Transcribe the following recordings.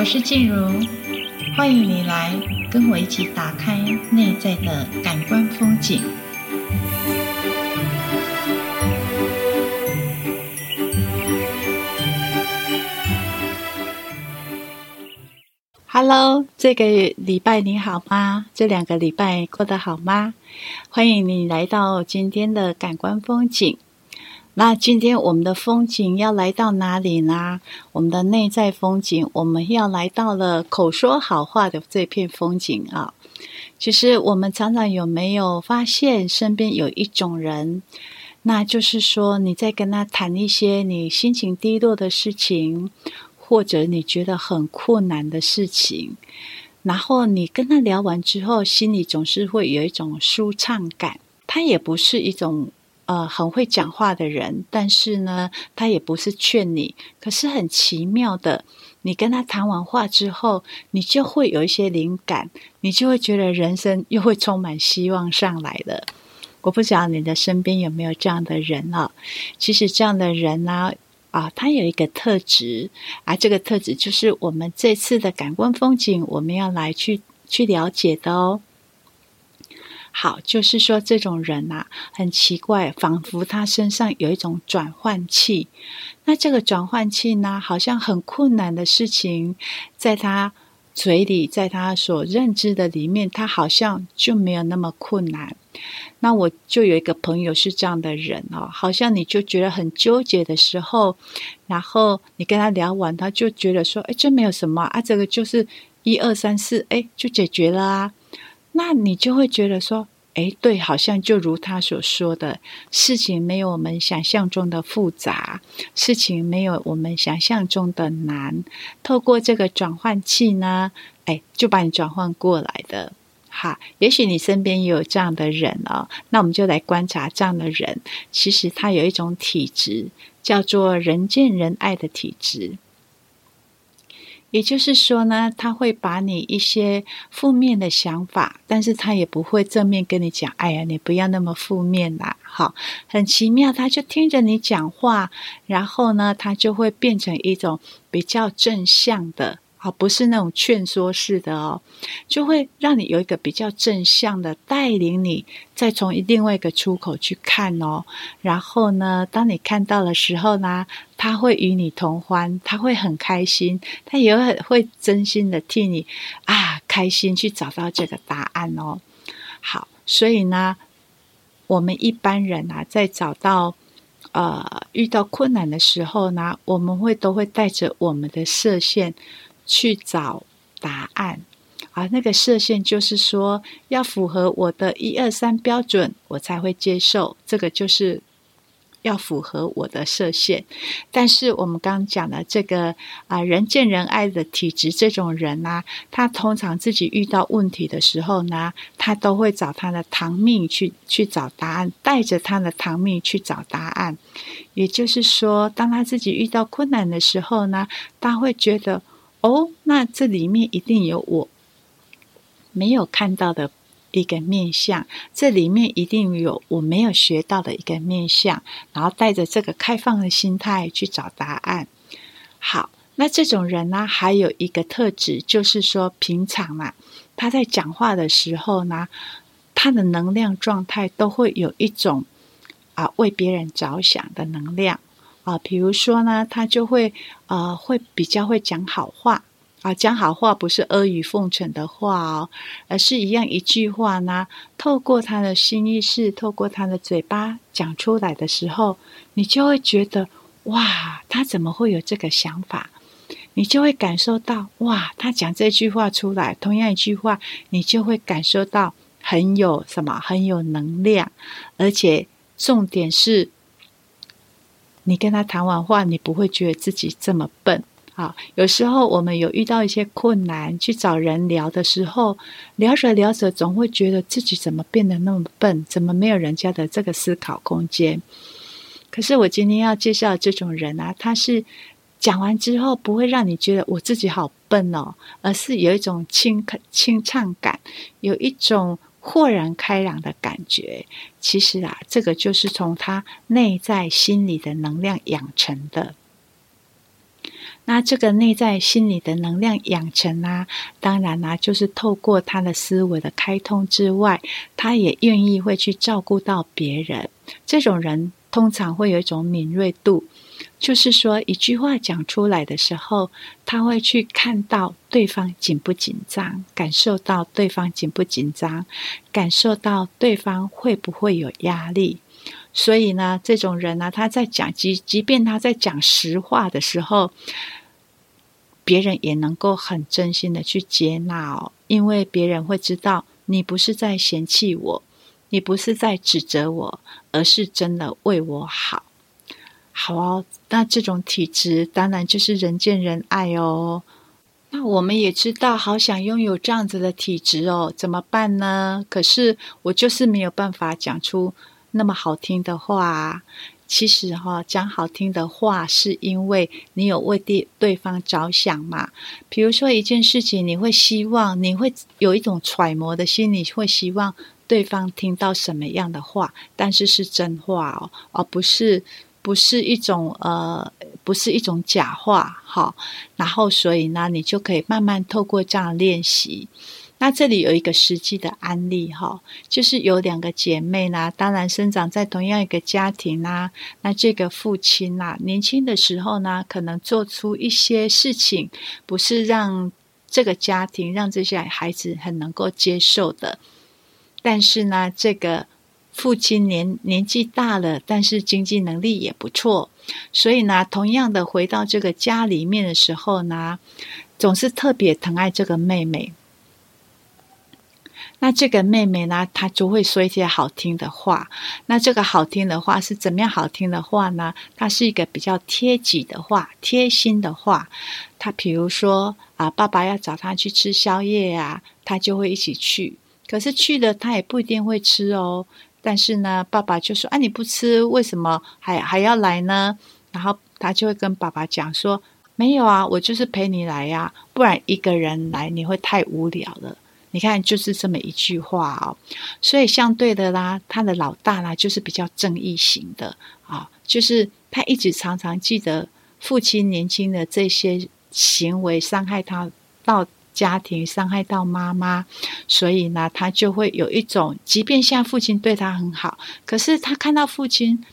我是静茹，欢迎你来跟我一起打开内在的感官风景。Hello，这个礼拜你好吗？这两个礼拜过得好吗？欢迎你来到今天的感官风景。那今天我们的风景要来到哪里呢？我们的内在风景，我们要来到了口说好话的这片风景啊。其实我们常常有没有发现，身边有一种人，那就是说你在跟他谈一些你心情低落的事情，或者你觉得很困难的事情，然后你跟他聊完之后，心里总是会有一种舒畅感。他也不是一种。呃，很会讲话的人，但是呢，他也不是劝你。可是很奇妙的，你跟他谈完话之后，你就会有一些灵感，你就会觉得人生又会充满希望上来了。我不知道你的身边有没有这样的人啊？其实这样的人呢，啊，他有一个特质啊，这个特质就是我们这次的感官风景，我们要来去去了解的哦。好，就是说这种人呐、啊，很奇怪，仿佛他身上有一种转换器。那这个转换器呢，好像很困难的事情，在他嘴里，在他所认知的里面，他好像就没有那么困难。那我就有一个朋友是这样的人哦，好像你就觉得很纠结的时候，然后你跟他聊完，他就觉得说：“哎，这没有什么啊，这个就是一二三四，哎，就解决了啊。”那你就会觉得说，诶，对，好像就如他所说的，事情没有我们想象中的复杂，事情没有我们想象中的难。透过这个转换器呢，诶，就把你转换过来的。哈，也许你身边也有这样的人哦，那我们就来观察这样的人，其实他有一种体质，叫做人见人爱的体质。也就是说呢，他会把你一些负面的想法，但是他也不会正面跟你讲。哎呀，你不要那么负面啦，好，很奇妙，他就听着你讲话，然后呢，他就会变成一种比较正向的。好，不是那种劝说式的哦，就会让你有一个比较正向的带领你，再从另外一个出口去看哦。然后呢，当你看到的时候呢，他会与你同欢，他会很开心，他也会会真心的替你啊开心去找到这个答案哦。好，所以呢，我们一般人啊，在找到呃遇到困难的时候呢，我们会都会带着我们的射线。去找答案啊！那个射线就是说，要符合我的一二三标准，我才会接受。这个就是要符合我的射线。但是我们刚讲的这个啊，人见人爱的体质，这种人呢、他通常自己遇到问题的时候呢，他都会找他的堂命去去找答案，带着他的堂命去找答案。也就是说，当他自己遇到困难的时候呢，他会觉得。哦，那这里面一定有我没有看到的一个面相，这里面一定有我没有学到的一个面相，然后带着这个开放的心态去找答案。好，那这种人呢，还有一个特质，就是说平常嘛，他在讲话的时候呢，他的能量状态都会有一种啊为别人着想的能量。啊，比如说呢，他就会呃，会比较会讲好话啊，讲好话不是阿谀奉承的话哦，而是一样一句话呢，透过他的心意识，透过他的嘴巴讲出来的时候，你就会觉得哇，他怎么会有这个想法？你就会感受到哇，他讲这句话出来，同样一句话，你就会感受到很有什么，很有能量，而且重点是。你跟他谈完话，你不会觉得自己这么笨啊。有时候我们有遇到一些困难，去找人聊的时候，聊着聊着，总会觉得自己怎么变得那么笨，怎么没有人家的这个思考空间。可是我今天要介绍这种人啊，他是讲完之后不会让你觉得我自己好笨哦，而是有一种轻轻畅感，有一种。豁然开朗的感觉，其实啊，这个就是从他内在心里的能量养成的。那这个内在心理的能量养成啊，当然啦、啊，就是透过他的思维的开通之外，他也愿意会去照顾到别人。这种人通常会有一种敏锐度。就是说，一句话讲出来的时候，他会去看到对方紧不紧张，感受到对方紧不紧张，感受到对方会不会有压力。所以呢，这种人呢，他在讲即即便他在讲实话的时候，别人也能够很真心的去接纳哦，因为别人会知道你不是在嫌弃我，你不是在指责我，而是真的为我好。好哦，那这种体质当然就是人见人爱哦。那我们也知道，好想拥有这样子的体质哦，怎么办呢？可是我就是没有办法讲出那么好听的话。其实哈、讲好听的话，是因为你有为对对方着想嘛。比如说一件事情，你会希望，你会有一种揣摩的心理，会希望对方听到什么样的话，但是是真话哦，而不是。不是一种呃，不是一种假话，哈。然后，所以呢，你就可以慢慢透过这样练习。那这里有一个实际的案例，哈，就是有两个姐妹呢，当然生长在同样一个家庭啦。那这个父亲呐，年轻的时候呢，可能做出一些事情，不是让这个家庭、让这些孩子很能够接受的。但是呢，这个。父亲年年纪大了，但是经济能力也不错，所以呢，同样的回到这个家里面的时候呢，总是特别疼爱这个妹妹。那这个妹妹呢，她就会说一些好听的话。那这个好听的话是怎么样好听的话呢？它是一个比较贴己的话，贴心的话。她比如说啊，爸爸要找她去吃宵夜啊，她就会一起去。可是去了，她也不一定会吃哦。但是呢，爸爸就说：“啊，你不吃，为什么还还要来呢？”然后他就会跟爸爸讲说：“没有啊，我就是陪你来呀，不然一个人来你会太无聊了。”你看，就是这么一句话哦。所以相对的啦，他的老大啦，就是比较正义型的啊，就是他一直常常记得父亲年轻的这些行为伤害他到。家庭伤害到妈妈，所以呢，他就会有一种，即便现在父亲对他很好，可是他看到父亲，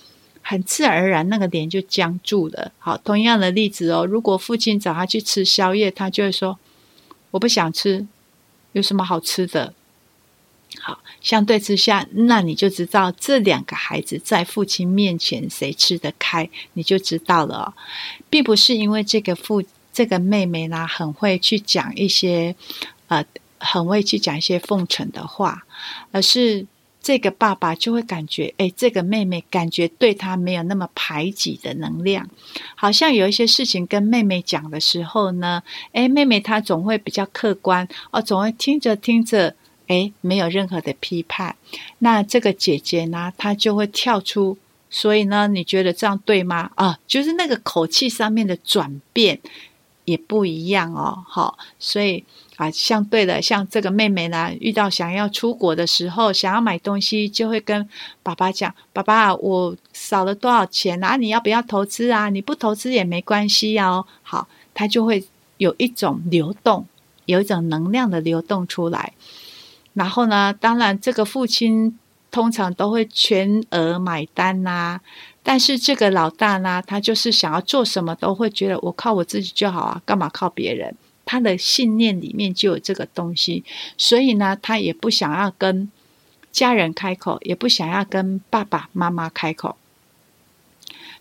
很自然而然那个脸就僵住了。好，同样的例子哦，如果父亲找他去吃宵夜，他就会说：“我不想吃，有什么好吃的？”好，相对之下，那你就知道这两个孩子在父亲面前谁吃得开，你就知道了，并不是因为这个父。这个妹妹呢，很会去讲一些，呃，很会去讲一些奉承的话，而是这个爸爸就会感觉，哎，这个妹妹感觉对他没有那么排挤的能量，好像有一些事情跟妹妹讲的时候呢，哎，妹妹她总会比较客观，哦，总会听着听着，哎，没有任何的批判。那这个姐姐呢，她就会跳出，所以呢，你觉得这样对吗？啊，就是那个口气上面的转变。也不一样哦，好，所以啊，相对的，像这个妹妹呢，遇到想要出国的时候，想要买东西，就会跟爸爸讲：“爸爸，我少了多少钱啊？你要不要投资啊？你不投资也没关系哦。”好，他就会有一种流动，有一种能量的流动出来。然后呢，当然这个父亲通常都会全额买单呐、但是这个老大呢，他就是想要做什么都会觉得我靠我自己就好啊，干嘛靠别人？他的信念里面就有这个东西，所以呢，他也不想要跟家人开口，也不想要跟爸爸妈妈开口。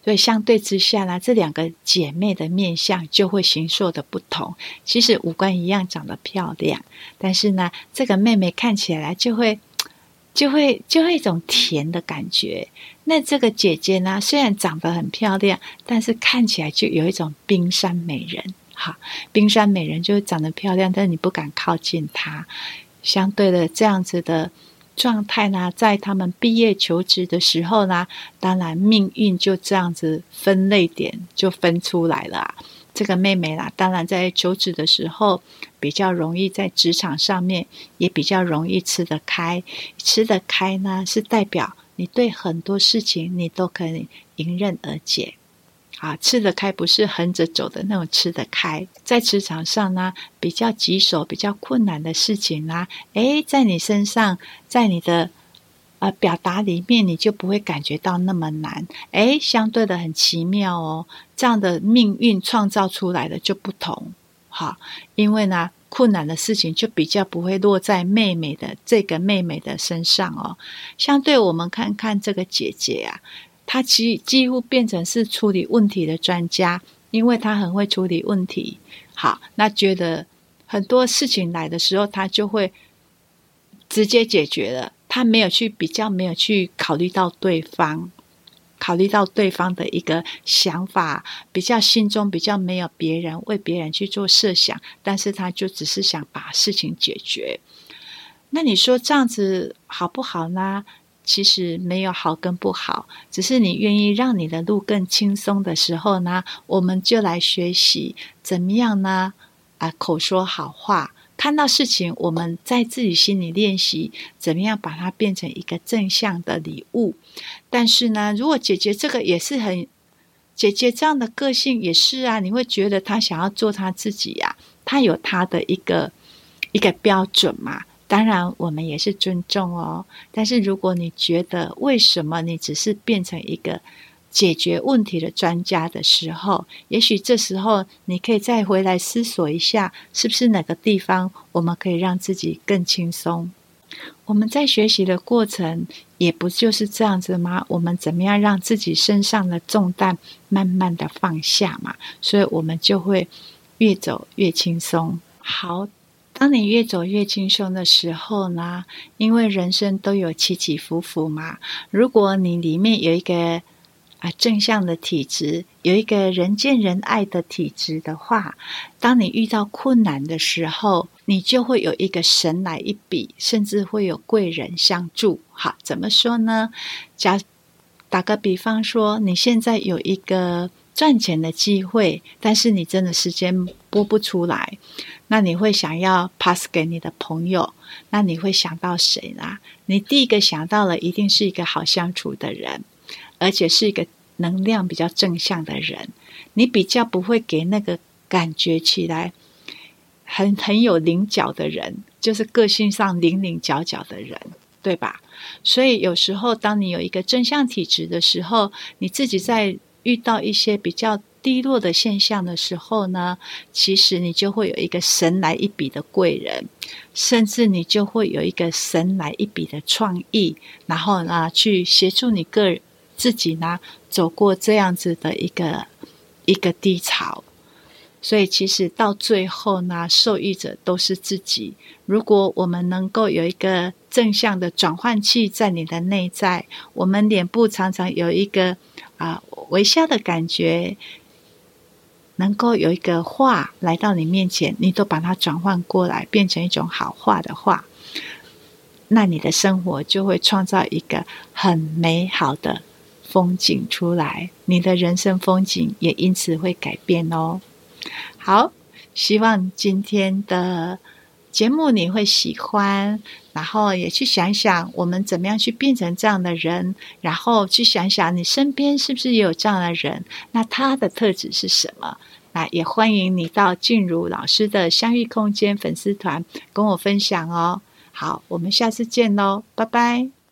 所以相对之下呢，这两个姐妹的面相就会形塑的不同。其实五官一样，长得漂亮，但是呢，这个妹妹看起来就会。就会就会一种甜的感觉。那这个姐姐呢，虽然长得很漂亮，但是看起来就有一种冰山美人。哈，冰山美人就是长得漂亮，但是你不敢靠近她。相对的这样子的状态呢，在他们毕业求职的时候呢，当然命运就这样子分类点就分出来了。这个妹妹啦，当然在求职的时候比较容易，在职场上面也比较容易吃得开。吃得开呢，是代表你对很多事情你都可以迎刃而解。啊，吃得开不是横着走的那种吃得开，在职场上呢，比较棘手、比较困难的事情呢，诶，在你身上，在你的呃表达里面，你就不会感觉到那么难，诶，相对的很奇妙哦，这样的命运创造出来的就不同，好，因为呢，困难的事情就比较不会落在妹妹的这个妹妹的身上哦，相对我们看看这个姐姐啊。她几几乎变成是处理问题的专家，因为她很会处理问题。好，那觉得很多事情来的时候，他就会直接解决了。他没有去比较，没有去考虑到对方，考虑到对方的一个想法，比较心中比较没有别人为别人去做设想，但是他就只是想把事情解决。那你说这样子好不好呢？其实没有好跟不好，只是你愿意让你的路更轻松的时候呢，我们就来学习怎么样呢？啊，口说好话，看到事情，我们在自己心里练习怎么样把它变成一个正向的礼物。但是呢，如果姐姐这个也是很，姐姐这样的个性也是啊，你会觉得她想要做她自己呀，她有她的一个一个标准嘛。当然，我们也是尊重哦。但是，如果你觉得为什么你只是变成一个解决问题的专家的时候，也许这时候你可以再回来思索一下，是不是哪个地方我们可以让自己更轻松？我们在学习的过程也不就是这样子吗？我们怎么样让自己身上的重担慢慢的放下嘛？所以我们就会越走越轻松。好。当你越走越轻松的时候呢，因为人生都有起起伏伏嘛。如果你里面有一个啊正向的体质，有一个人见人爱的体质的话，当你遇到困难的时候，你就会有一个神来一笔，甚至会有贵人相助。好，怎么说呢？假打个比方说，你现在有一个赚钱的机会，但是你真的时间拨不出来。那你会想要 pass 给你的朋友？那你会想到谁呢？你第一个想到的一定是一个好相处的人，而且是一个能量比较正向的人。你比较不会给那个感觉起来很很有棱角的人，就是个性上棱棱角角的人，对吧？所以有时候当你有一个正向体质的时候，你自己在遇到一些比较。低落的现象的时候呢，其实你就会有一个神来一笔的贵人，甚至你就会有一个神来一笔的创意，然后呢，去协助你个人自己呢走过这样子的一个一个低潮。所以，其实到最后呢，受益者都是自己。如果我们能够有一个正向的转换器在你的内在，我们脸部常常有一个啊微笑的感觉。能够有一个话来到你面前，你都把它转换过来，变成一种好话的话，那你的生活就会创造一个很美好的风景出来，你的人生风景也因此会改变哦。好，希望今天的节目你会喜欢，然后也去想想我们怎么样去变成这样的人，然后去想想你身边是不是也有这样的人，那他的特质是什么？那也欢迎你到静茹老师的相遇空间粉丝团跟我分享哦。好，我们下次见喽，拜拜。